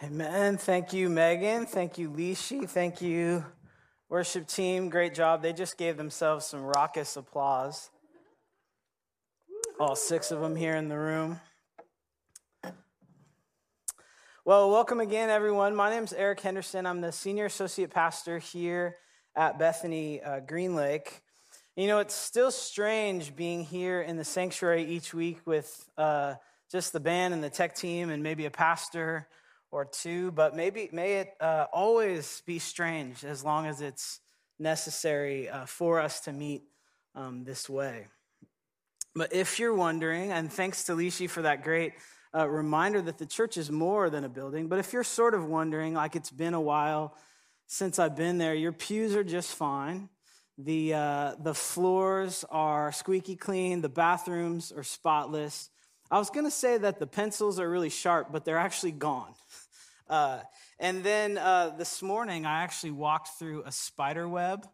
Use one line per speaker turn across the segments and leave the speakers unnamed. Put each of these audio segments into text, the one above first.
Amen. Thank you, Megan. Thank you, Lishi. Thank you, worship team. Great job. They just gave themselves some raucous applause. All six of them here in the room. Well, welcome again, everyone. My name is Eric Henderson. I'm the senior associate pastor here at Bethany uh, Green Lake. You know, it's still strange being here in the sanctuary each week with uh, just the band and the tech team and maybe a pastor or two, but maybe may it uh, always be strange as long as it's necessary uh, for us to meet um, this way. But if you're wondering, and thanks to Lishi for that great uh, reminder that the church is more than a building, but if you're sort of wondering, like it's been a while since I've been there, your pews are just fine. The, uh, the floors are squeaky clean, the bathrooms are spotless. I was going to say that the pencils are really sharp, but they're actually gone. Uh, and then uh, this morning, I actually walked through a spider web.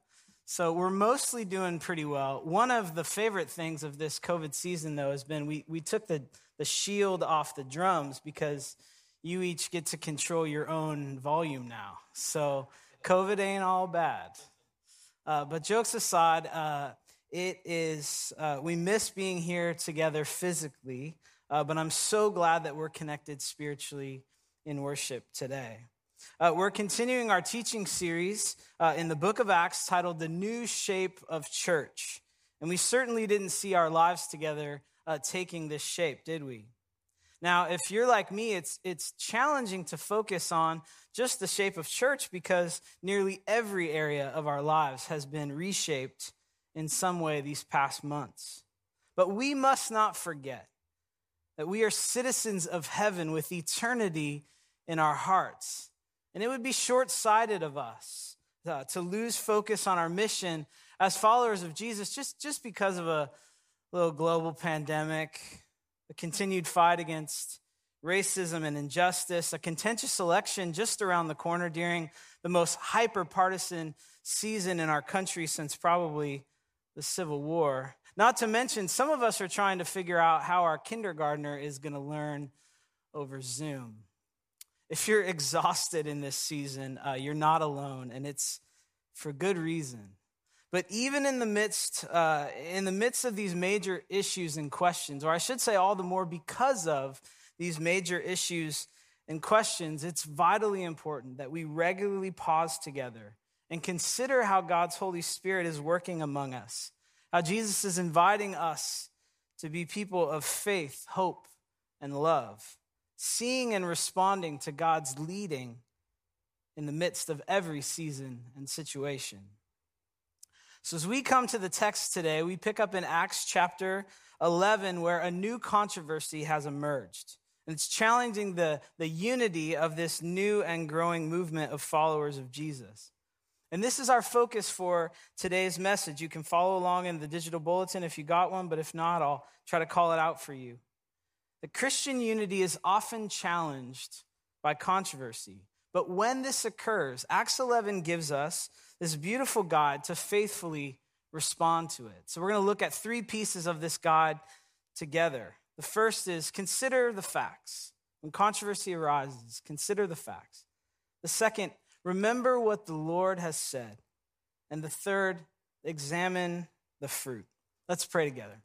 So we're mostly doing pretty well. One of the favorite things of this COVID season, though, has been we, we took the, the shield off the drums because you each get to control your own volume now. So COVID ain't all bad. Uh, but jokes aside, uh, it is, uh, we miss being here together physically, uh, but I'm so glad that we're connected spiritually in worship today. Uh, we're continuing our teaching series uh, in the book of Acts titled The New Shape of Church. And we certainly didn't see our lives together uh, taking this shape, did we? Now, if you're like me, it's, it's challenging to focus on just the shape of church because nearly every area of our lives has been reshaped in some way these past months. But we must not forget that we are citizens of heaven with eternity in our hearts. And it would be short sighted of us uh, to lose focus on our mission as followers of Jesus just, just because of a little global pandemic, a continued fight against racism and injustice, a contentious election just around the corner during the most hyper partisan season in our country since probably the Civil War. Not to mention, some of us are trying to figure out how our kindergartner is going to learn over Zoom. If you're exhausted in this season, uh, you're not alone, and it's for good reason. But even in the midst, uh, in the midst of these major issues and questions, or I should say, all the more because of these major issues and questions, it's vitally important that we regularly pause together and consider how God's Holy Spirit is working among us, how Jesus is inviting us to be people of faith, hope, and love, seeing and responding to God's leading in the midst of every season and situation. So, as we come to the text today, we pick up in Acts chapter 11, where a new controversy has emerged. And it's challenging the, the unity of this new and growing movement of followers of Jesus. And this is our focus for today's message. You can follow along in the digital bulletin if you got one, but if not, I'll try to call it out for you. The Christian unity is often challenged by controversy. But when this occurs, Acts 11 gives us this beautiful guide to faithfully respond to it. So we're going to look at three pieces of this guide together. The first is consider the facts. When controversy arises, consider the facts. The second, Remember what the Lord has said. And the third, examine the fruit. Let's pray together.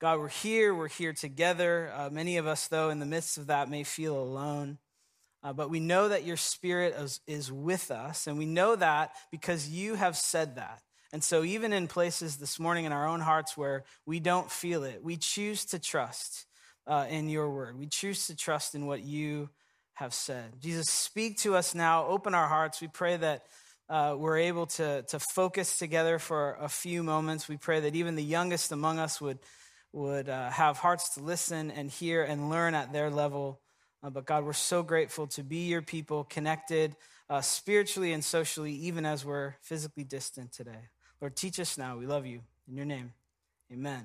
God, we're here. We're here together. Uh, many of us, though, in the midst of that, may feel alone. Uh, but we know that your spirit is, is with us. And we know that because you have said that. And so, even in places this morning in our own hearts where we don't feel it, we choose to trust uh, in your word. We choose to trust in what you have said. Jesus, speak to us now. Open our hearts. We pray that uh, we're able to, to focus together for a few moments. We pray that even the youngest among us would, would uh, have hearts to listen and hear and learn at their level. Uh, but God, we're so grateful to be your people, connected uh, spiritually and socially, even as we're physically distant today. Lord, teach us now. We love you. In your name, amen.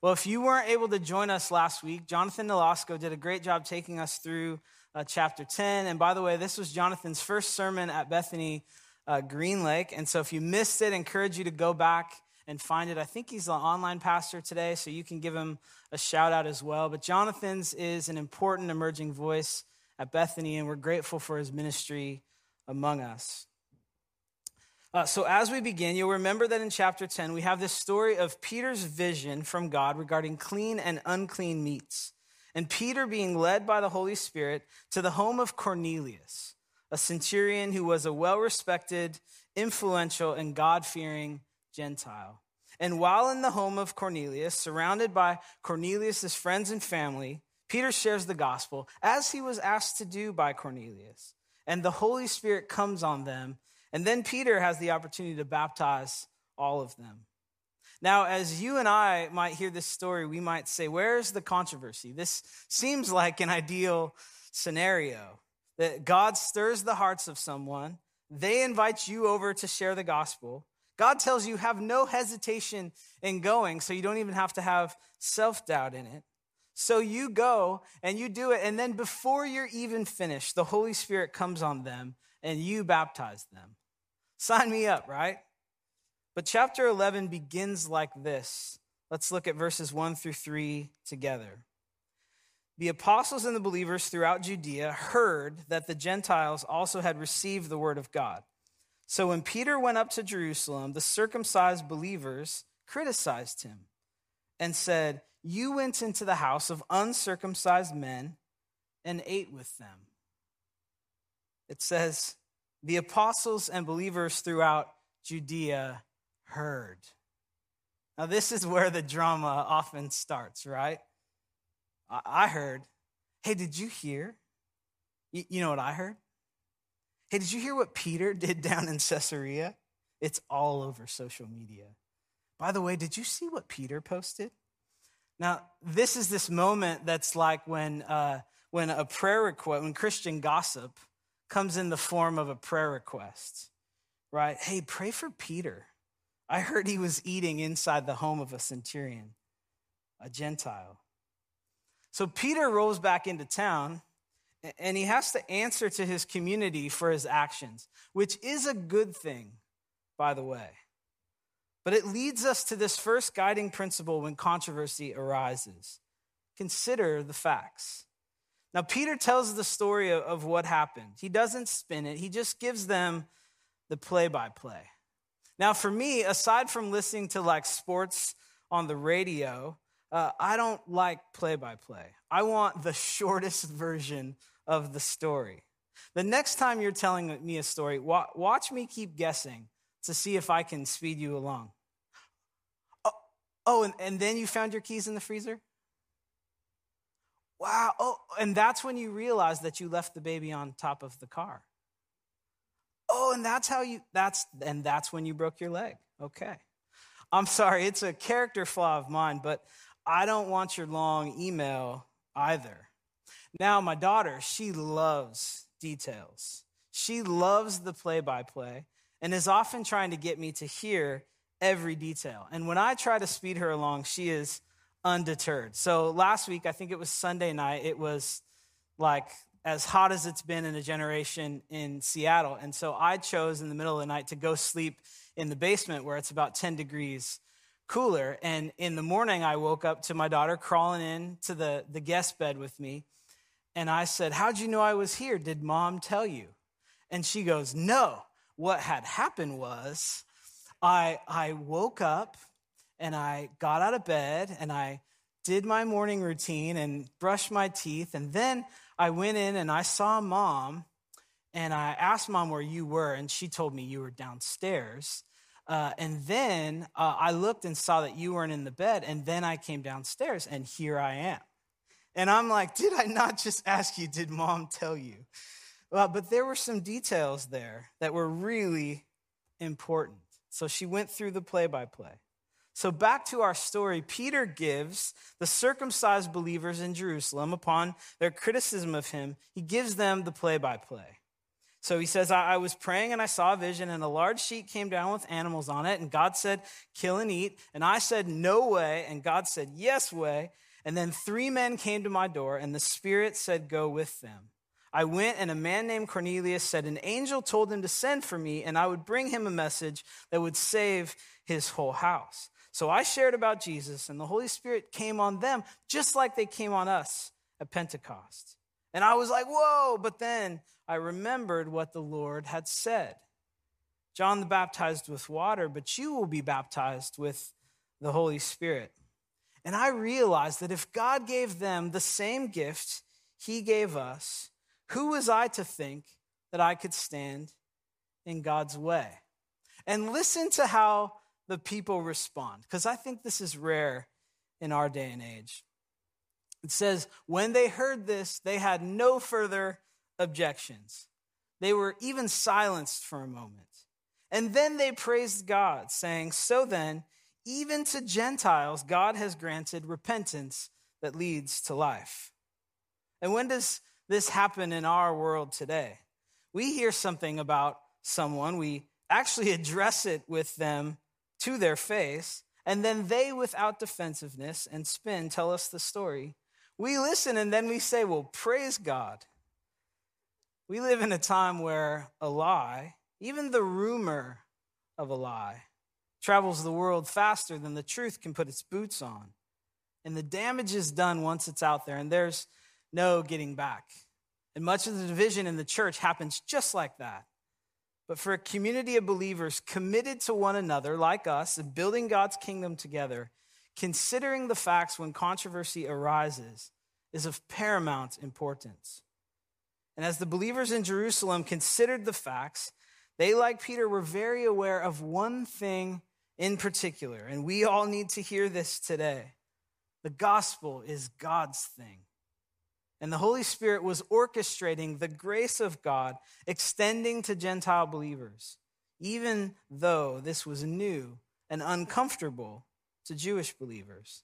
Well, if you weren't able to join us last week, Jonathan Nolasco did a great job taking us through uh, chapter 10. And by the way, this was Jonathan's first sermon at Bethany uh, Green Lake. And so if you missed it, I encourage you to go back and find it. I think he's an online pastor today, so you can give him a shout out as well. But Jonathan's is an important emerging voice at Bethany, and we're grateful for his ministry among us. Uh, so, as we begin, you'll remember that in chapter 10, we have this story of Peter's vision from God regarding clean and unclean meats, and Peter being led by the Holy Spirit to the home of Cornelius, a centurion who was a well respected, influential, and God fearing Gentile. And while in the home of Cornelius, surrounded by Cornelius' friends and family, Peter shares the gospel as he was asked to do by Cornelius. And the Holy Spirit comes on them and then Peter has the opportunity to baptize all of them. Now, as you and I might hear this story, we might say, Where's the controversy? This seems like an ideal scenario that God stirs the hearts of someone, they invite you over to share the gospel. God tells you have no hesitation in going, so you don't even have to have self doubt in it. So you go and you do it, and then before you're even finished, the Holy Spirit comes on them and you baptize them. Sign me up, right? But chapter 11 begins like this. Let's look at verses 1 through 3 together. The apostles and the believers throughout Judea heard that the Gentiles also had received the word of God. So when Peter went up to Jerusalem, the circumcised believers criticized him and said, You went into the house of uncircumcised men and ate with them. It says, the apostles and believers throughout Judea heard. Now, this is where the drama often starts, right? I heard, hey, did you hear? You know what I heard? Hey, did you hear what Peter did down in Caesarea? It's all over social media. By the way, did you see what Peter posted? Now, this is this moment that's like when, uh, when a prayer request, when Christian gossip comes in the form of a prayer request, right? Hey, pray for Peter. I heard he was eating inside the home of a centurion, a Gentile. So Peter rolls back into town and he has to answer to his community for his actions, which is a good thing, by the way. But it leads us to this first guiding principle when controversy arises consider the facts. Now, Peter tells the story of, what happened. He doesn't spin it, he just gives them the play by play. Now, for me, aside from listening to like sports on the radio, uh, I don't like play by play. I want the shortest version of the story. The next time you're telling me a story, wa- watch me keep guessing to see if I can speed you along. Oh, oh and, and then you found your keys in the freezer? Wow. Oh, and that's when you realize that you left the baby on top of the car. And that's how you that's and that's when you broke your leg. Okay. I'm sorry, it's a character flaw of mine, but I don't want your long email either. Now, my daughter, she loves details. She loves the play by play and is often trying to get me to hear every detail. And when I try to speed her along, she is undeterred. So last week, I think it was Sunday night, it was like as hot as it's been in a generation in Seattle. And so I chose in the middle of the night to go sleep in the basement where it's about 10 degrees cooler. And in the morning, I woke up to my daughter crawling in to the, the guest bed with me. And I said, How'd you know I was here? Did mom tell you? And she goes, No. What had happened was I, I woke up and I got out of bed and I did my morning routine and brushed my teeth. And then I went in and I saw mom and I asked mom where you were, and she told me you were downstairs. Uh, and then uh, I looked and saw that you weren't in the bed. And then I came downstairs, and here I am. And I'm like, did I not just ask you? Did mom tell you? Well, but there were some details there that were really important. So she went through the play by play. So, back to our story, Peter gives the circumcised believers in Jerusalem, upon their criticism of him, he gives them the play by play. So he says, I, was praying and I saw a vision, and a large sheet came down with animals on it, and God said, Kill and eat. And I said, No way. And God said, Yes way. And then three men came to my door, and the Spirit said, Go with them. I went, and a man named Cornelius said, An angel told him to send for me, and I would bring him a message that would save his whole house. So I shared about Jesus, and the Holy Spirit came on them just like they came on us at Pentecost. And I was like, whoa, but then I remembered what the Lord had said. John the baptized with water, but you will be baptized with the Holy Spirit. And I realized that if God gave them the same gift he gave us, who was I to think that I could stand in God's way? And listen to how the people respond, because I think this is rare in our day and age. It says, when they heard this, they had no further objections. They were even silenced for a moment. And then they praised God, saying, So then, even to Gentiles, God has granted repentance that leads to life. And when does this happen in our world today? We hear something about someone, we actually address it with them to their face, and then they, without defensiveness and spin, tell us the story. We listen and then we say, Well, praise God. We live in a time where a lie, even the rumor of a lie, travels the world faster than the truth can put its boots on. And the damage is done once it's out there, and there's no getting back. And much of the division in the church happens just like that. But for a community of believers committed to one another, like us, and building God's kingdom together, considering the facts when controversy arises is of paramount importance. And as the believers in Jerusalem considered the facts, they, like Peter, were very aware of one thing in particular, and we all need to hear this today. The gospel is God's thing. And the Holy Spirit was orchestrating the grace of God extending to Gentile believers, even though this was new and uncomfortable to Jewish believers.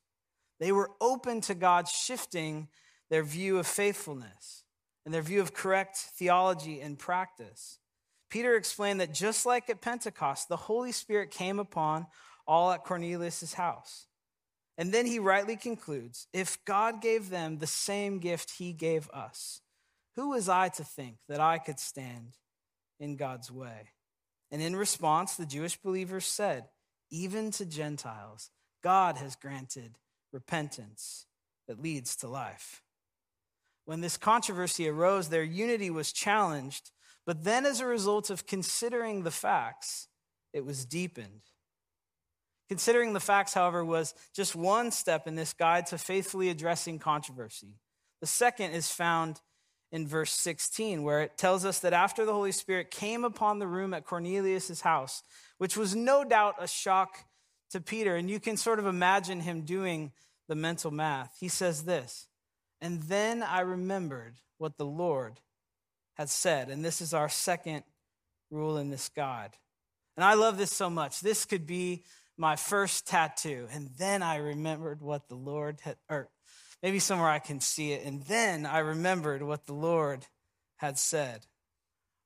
They were open to God shifting their view of faithfulness and their view of correct theology and practice. Peter explained that just like at Pentecost, the Holy Spirit came upon all at Cornelius' house. And then he rightly concludes if God gave them the same gift he gave us, who was I to think that I could stand in God's way? And in response, the Jewish believers said, even to Gentiles, God has granted repentance that leads to life. When this controversy arose, their unity was challenged but then, as a result of considering the facts, it was deepened. Considering the facts, however, was just one step in this guide to faithfully addressing controversy. The second is found in verse 16, where it tells us that after the Holy Spirit came upon the room at Cornelius' house, which was no doubt a shock to Peter, and you can sort of imagine him doing the mental math. He says this, and then I remembered what the Lord had said. And this is our second rule in this God. And I love this so much. This could be my first tattoo. And then I remembered what the Lord had, or maybe somewhere I can see it. And then I remembered what the Lord had said.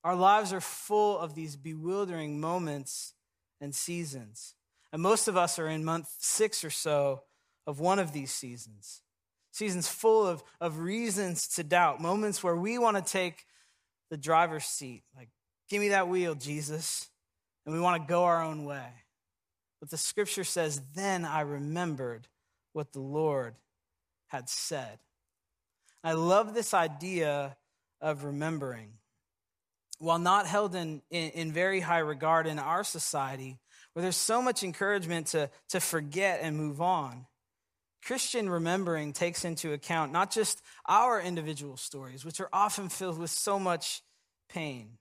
Our lives are full of these bewildering moments and seasons. And most of us are in month six or so of one of these seasons. Seasons full of, of reasons to doubt, moments where we want to take the driver's seat. Like, give me that wheel, Jesus. And we want to go our own way. But the scripture says, then I remembered what the Lord had said. I love this idea of remembering. While not held in, in, in, very high regard in our society, where there's so much encouragement to, to forget and move on, Christian remembering takes into account not just our individual stories, which are often filled with so much pain,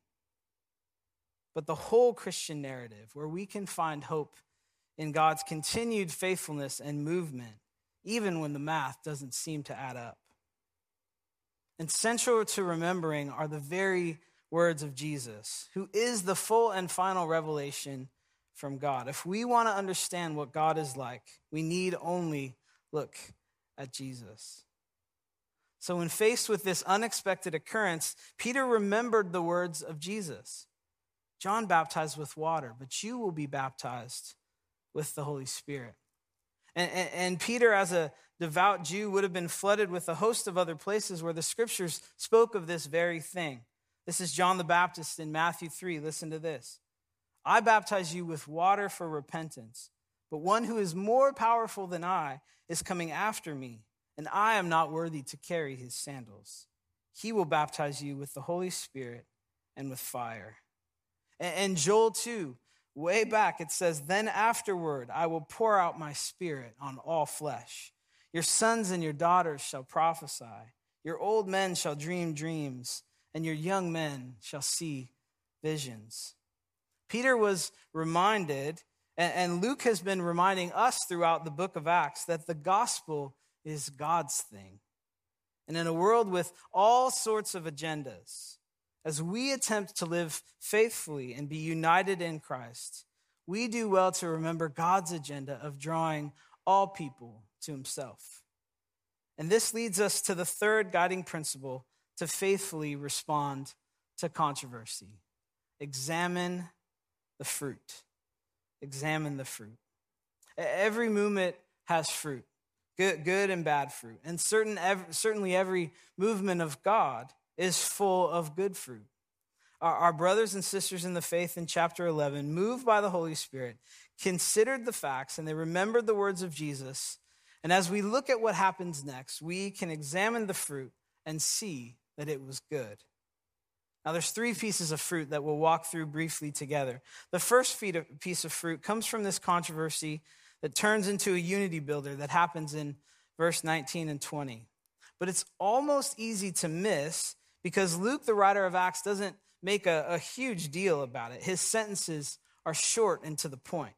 but the whole Christian narrative where we can find hope in God's continued faithfulness and movement, even when the math doesn't seem to add up. And central to remembering are the very words of Jesus, who is the full and final revelation from God. If we want to understand what God is like, we need only look at Jesus. So, when faced with this unexpected occurrence, Peter remembered the words of Jesus John baptized with water, but you will be baptized with the Holy Spirit. And, and, and, Peter, as a devout Jew, would have been flooded with a host of other places where the scriptures spoke of this very thing. This is John the Baptist in Matthew 3. Listen to this I baptize you with water for repentance. But one who is more powerful than I is coming after me, and I am not worthy to carry his sandals. he will baptize you with the Holy Spirit and with fire. And Joel 2, way back, it says, Then afterward I will pour out my spirit on all flesh. Your sons and your daughters shall prophesy. Your old men shall dream dreams, and your young men shall see visions. Peter was reminded, and Luke has been reminding us throughout the book of Acts, that the gospel is God's thing. And in a world with all sorts of agendas, as we attempt to live faithfully and be united in Christ, we do well to remember God's agenda of drawing all people to himself. And this leads us to the third guiding principle to faithfully respond to controversy examine the fruit. Examine the fruit. Every movement has fruit, good, good and bad fruit. And certain, certainly every movement of God is full of good fruit. Our, our brothers and sisters in the faith in chapter 11, moved by the Holy Spirit, considered the facts and they remembered the words of Jesus. And as we look at what happens next, we can examine the fruit and see that it was good. Now, there's three pieces of fruit that we'll walk through briefly together. The first piece of fruit comes from this controversy that turns into a unity builder that happens in verse 19 and 20. But it's almost easy to miss because Luke, the writer of Acts, doesn't make a, a huge deal about it. His sentences are short and to the point.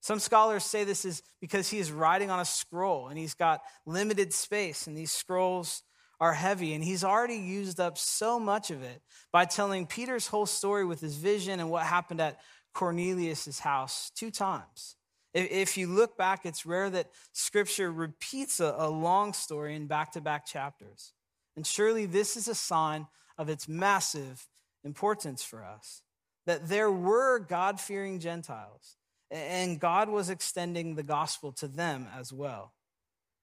Some scholars say this is because he is writing on a scroll and he's got limited space, and these scrolls are heavy. And he's already used up so much of it by telling Peter's whole story with his vision and what happened at Cornelius' house two times. If you look back, it's rare that scripture repeats a, long story in back to back chapters. And surely this is a sign of its massive importance for us that there were God fearing Gentiles, and God was extending the gospel to them as well.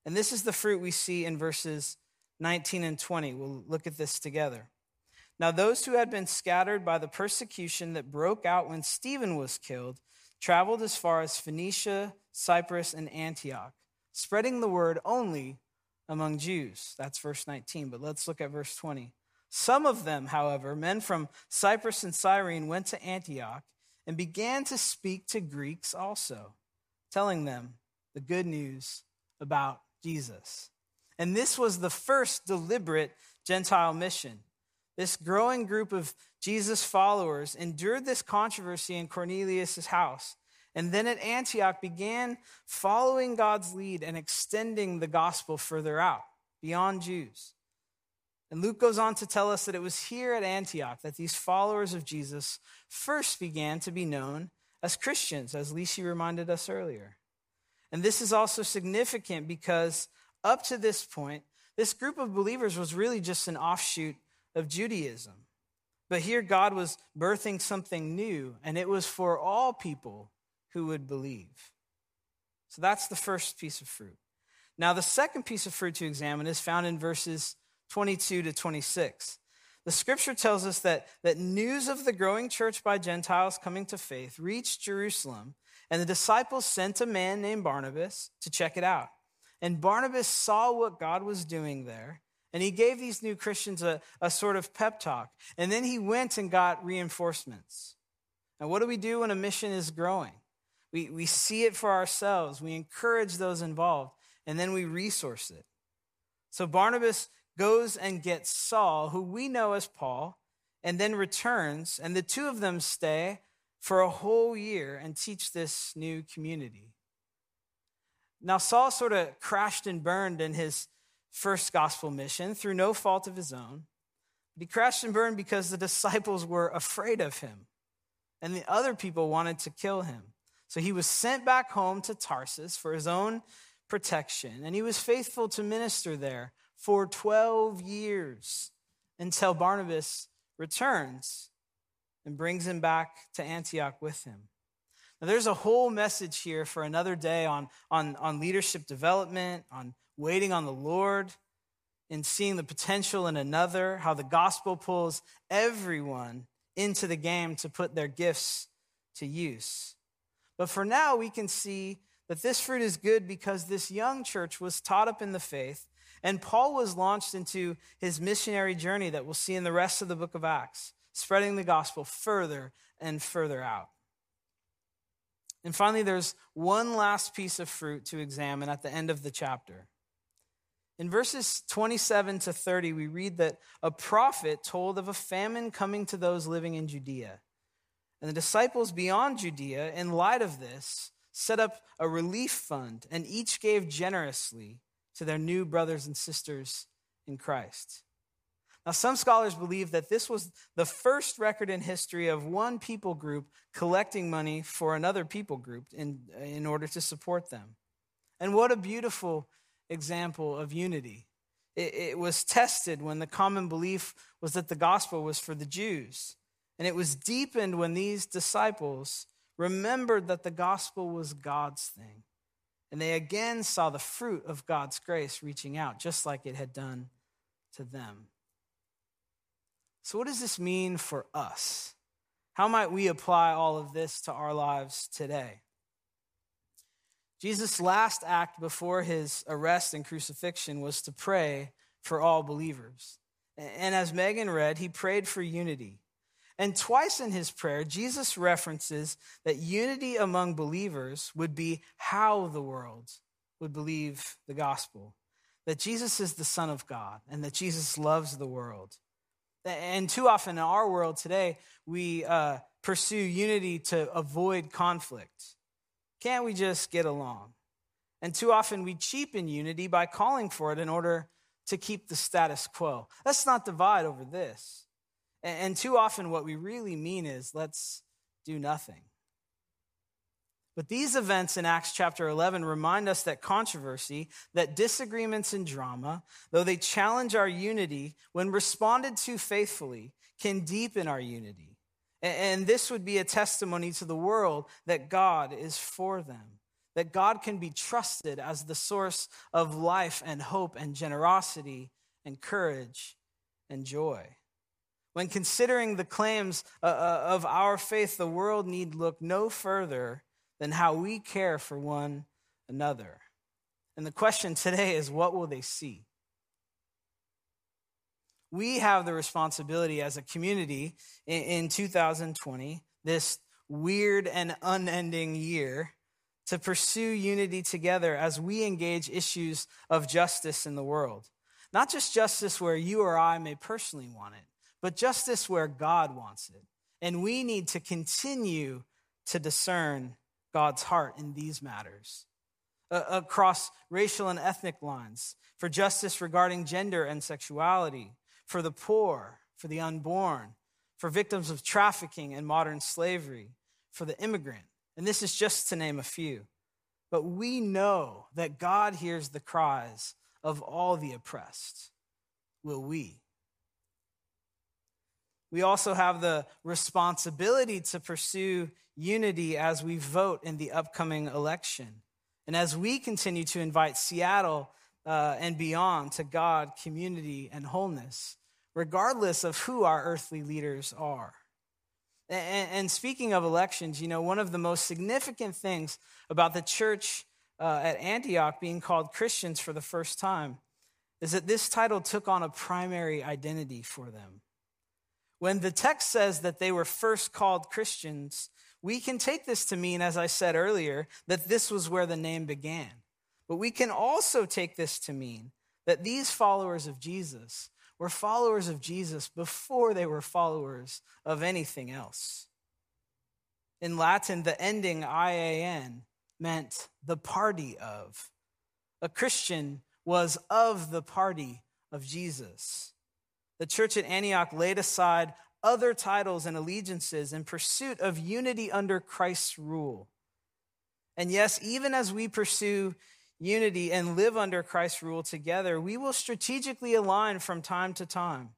And this is the fruit we see in verses 19 and 20. We'll look at this together. Now, those who had been scattered by the persecution that broke out when Stephen was killed traveled as far as Phoenicia, Cyprus, and Antioch, spreading the word only among Jews. That's verse 19, but let's look at verse 20. Some of them, however, men from Cyprus and Cyrene, went to Antioch and began to speak to Greeks also, telling them the good news about Jesus. And this was the first deliberate Gentile mission. This growing group of Jesus followers endured this controversy in Cornelius' house and then at Antioch began following God's lead and extending the gospel further out beyond Jews. And Luke goes on to tell us that it was here at Antioch that these followers of Jesus first began to be known as Christians, as Lisi reminded us earlier. And this is also significant because up to this point, this group of believers was really just an offshoot of Judaism. But here God was birthing something new, and it was for all people who would believe. So that's the first piece of fruit. Now, the second piece of fruit to examine is found in verses 22 to 26. The scripture tells us that, that news of the growing church by Gentiles coming to faith reached Jerusalem, and the disciples sent a man named Barnabas to check it out. And Barnabas saw what God was doing there, and he gave these new Christians a, a sort of pep talk. And then he went and got reinforcements. Now, what do we do when a mission is growing? We, we see it for ourselves, we encourage those involved, and then we resource it. So Barnabas goes and gets Saul, who we know as Paul, and then returns, and the two of them stay for a whole year and teach this new community. Now, Saul sort of crashed and burned in his first gospel mission through no fault of his own. But he crashed and burned because the disciples were afraid of him, and the other people wanted to kill him. So he was sent back home to Tarsus for his own protection, and he was faithful to minister there for 12 years until Barnabas returns and brings him back to Antioch with him. Now, there's a whole message here for another day on, on, on leadership development, on waiting on the Lord, and seeing the potential in another, how the gospel pulls everyone into the game to put their gifts to use. But for now, we can see that this fruit is good because this young church was taught up in the faith And Paul was launched into his missionary journey that we'll see in the rest of the book of Acts, spreading the gospel further and further out. And finally, there's one last piece of fruit to examine at the end of the chapter. In verses 27 to 30, we read that a prophet told of a famine coming to those living in Judea. And the disciples beyond Judea, in light of this, set up a relief fund and each gave generously to their new brothers and sisters in Christ. Now, some scholars believe that this was the first record in history of one people group collecting money for another people group in, in order to support them. And what a beautiful example of unity. It, it was tested when the common belief was that the gospel was for the Jews. And it was deepened when these disciples remembered that the gospel was God's thing. And they again saw the fruit of God's grace reaching out, just like it had done to them. So, what does this mean for us? How might we apply all of this to our lives today? Jesus' last act before his arrest and crucifixion was to pray for all believers. And as Megan read, he prayed for unity. And twice in his prayer, Jesus references that unity among believers would be how the world would believe the gospel. That Jesus is the Son of God and that Jesus loves the world. And too often in our world today, we uh, pursue unity to avoid conflict. Can't we just get along? And too often we cheapen unity by calling for it in order to keep the status quo. Let's not divide over this. And too often, what we really mean is let's do nothing. But these events in Acts chapter 11 remind us that controversy, that disagreements and drama, though they challenge our unity, when responded to faithfully, can deepen our unity. And this would be a testimony to the world that God is for them, that God can be trusted as the source of life and hope and generosity and courage and joy. When considering the claims uh, uh, of our faith, the world need look no further than how we care for one another. And the question today is what will they see? We have the responsibility as a community in 2020, this weird and unending year, to pursue unity together as we engage issues of justice in the world. Not just justice where you or I may personally want it, but justice where God wants it. And we need to continue to discern God's heart in these matters uh, across racial and ethnic lines, for justice regarding gender and sexuality, for the poor, for the unborn, for victims of trafficking and modern slavery, for the immigrant. And this is just to name a few. But we know that God hears the cries of all the oppressed. Will we? We also have the responsibility to pursue unity as we vote in the upcoming election. And as we continue to invite Seattle uh, and beyond to God, community, and wholeness, regardless of who our earthly leaders are. And, and speaking of elections, you know, one of the most significant things about the church uh, at Antioch being called Christians for the first time is that this title took on a primary identity for them. When the text says that they were first called Christians, we can take this to mean, as I said earlier, that this was where the name began. But we can also take this to mean that these followers of Jesus were followers of Jesus before they were followers of anything else. In Latin, the ending IAN meant the party of. A Christian was of the party of Jesus. The church at Antioch laid aside other titles and allegiances in pursuit of unity under Christ's rule. And yes, even as we pursue unity and live under Christ's rule together, we will strategically align from time to time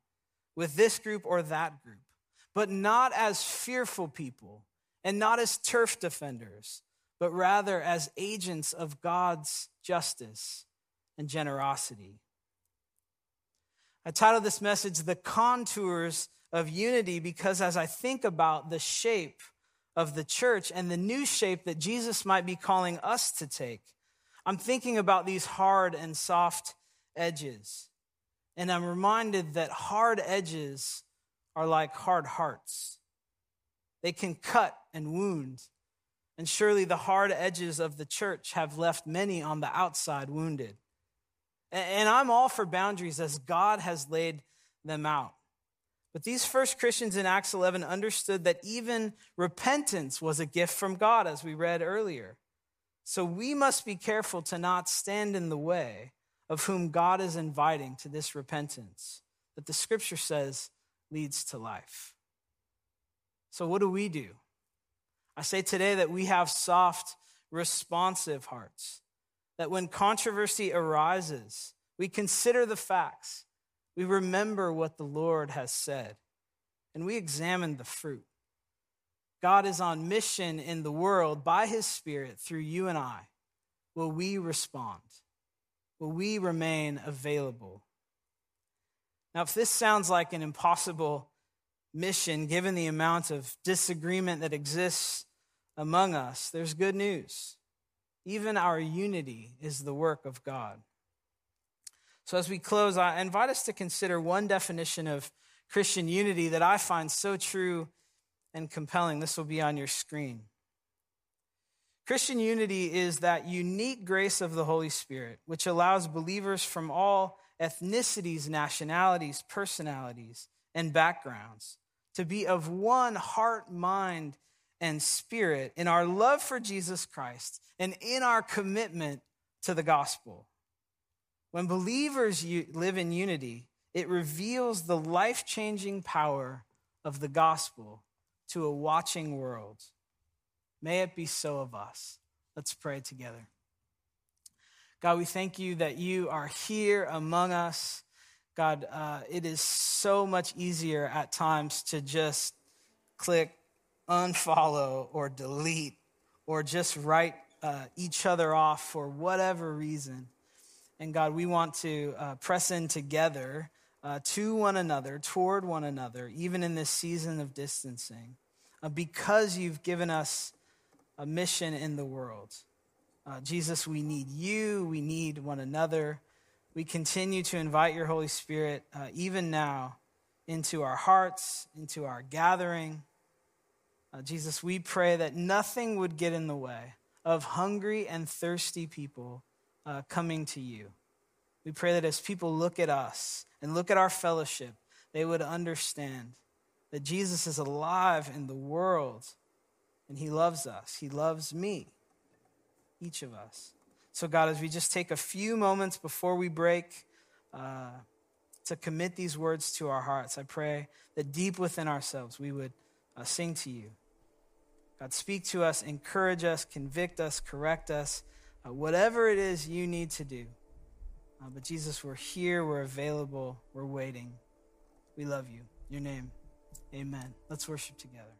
with this group or that group, but not as fearful people and not as turf defenders, but rather as agents of God's justice and generosity. I titled this message, The Contours of Unity, because as I think about the shape of the church and the new shape that Jesus might be calling us to take, I'm thinking about these hard and soft edges. And I'm reminded that hard edges are like hard hearts. They can cut and wound. And surely the hard edges of the church have left many on the outside wounded. And I'm all for boundaries as God has laid them out. But these first Christians in Acts 11 understood that even repentance was a gift from God, as we read earlier. So we must be careful to not stand in the way of whom God is inviting to this repentance that the scripture says leads to life. So, what do we do? I say today that we have soft, responsive hearts, that when controversy arises, we consider the facts, we remember what the Lord has said, and we examine the fruit. God is on mission in the world by his Spirit through you and I. Will we respond? Will we remain available? Now, if this sounds like an impossible mission, given the amount of disagreement that exists among us, there's good news. Even our unity is the work of God. So, as we close, I invite us to consider one definition of Christian unity that I find so true and compelling. This will be on your screen. Christian unity is that unique grace of the Holy Spirit, which allows believers from all ethnicities, nationalities, personalities, and backgrounds to be of one heart, mind, and spirit in our love for Jesus Christ and in our commitment to the gospel. When believers live in unity, it reveals the life changing power of the gospel to a watching world. May it be so of us. Let's pray together. God, we thank you that you are here among us. God, uh, it is so much easier at times to just click unfollow or delete or just write uh, each other off for whatever reason. And God, we want to uh, press in together uh, to one another, toward one another, even in this season of distancing, uh, because you've given us a mission in the world. Uh, Jesus, we need you, we need one another. We continue to invite your Holy Spirit, uh, even now, into our hearts, into our gathering. Uh, Jesus, we pray that nothing would get in the way of hungry and thirsty people uh, coming to you. We pray that as people look at us and look at our fellowship, they would understand that Jesus is alive in the world and he loves us. He loves me, each of us. So, God, as we just take a few moments before we break uh, to commit these words to our hearts, I pray that deep within ourselves we would uh, sing to you. God, speak to us, encourage us, convict us, correct us uh, whatever it is you need to do. Uh, but Jesus, we're here, we're available, we're waiting. We love you. Your name, amen. Let's worship together.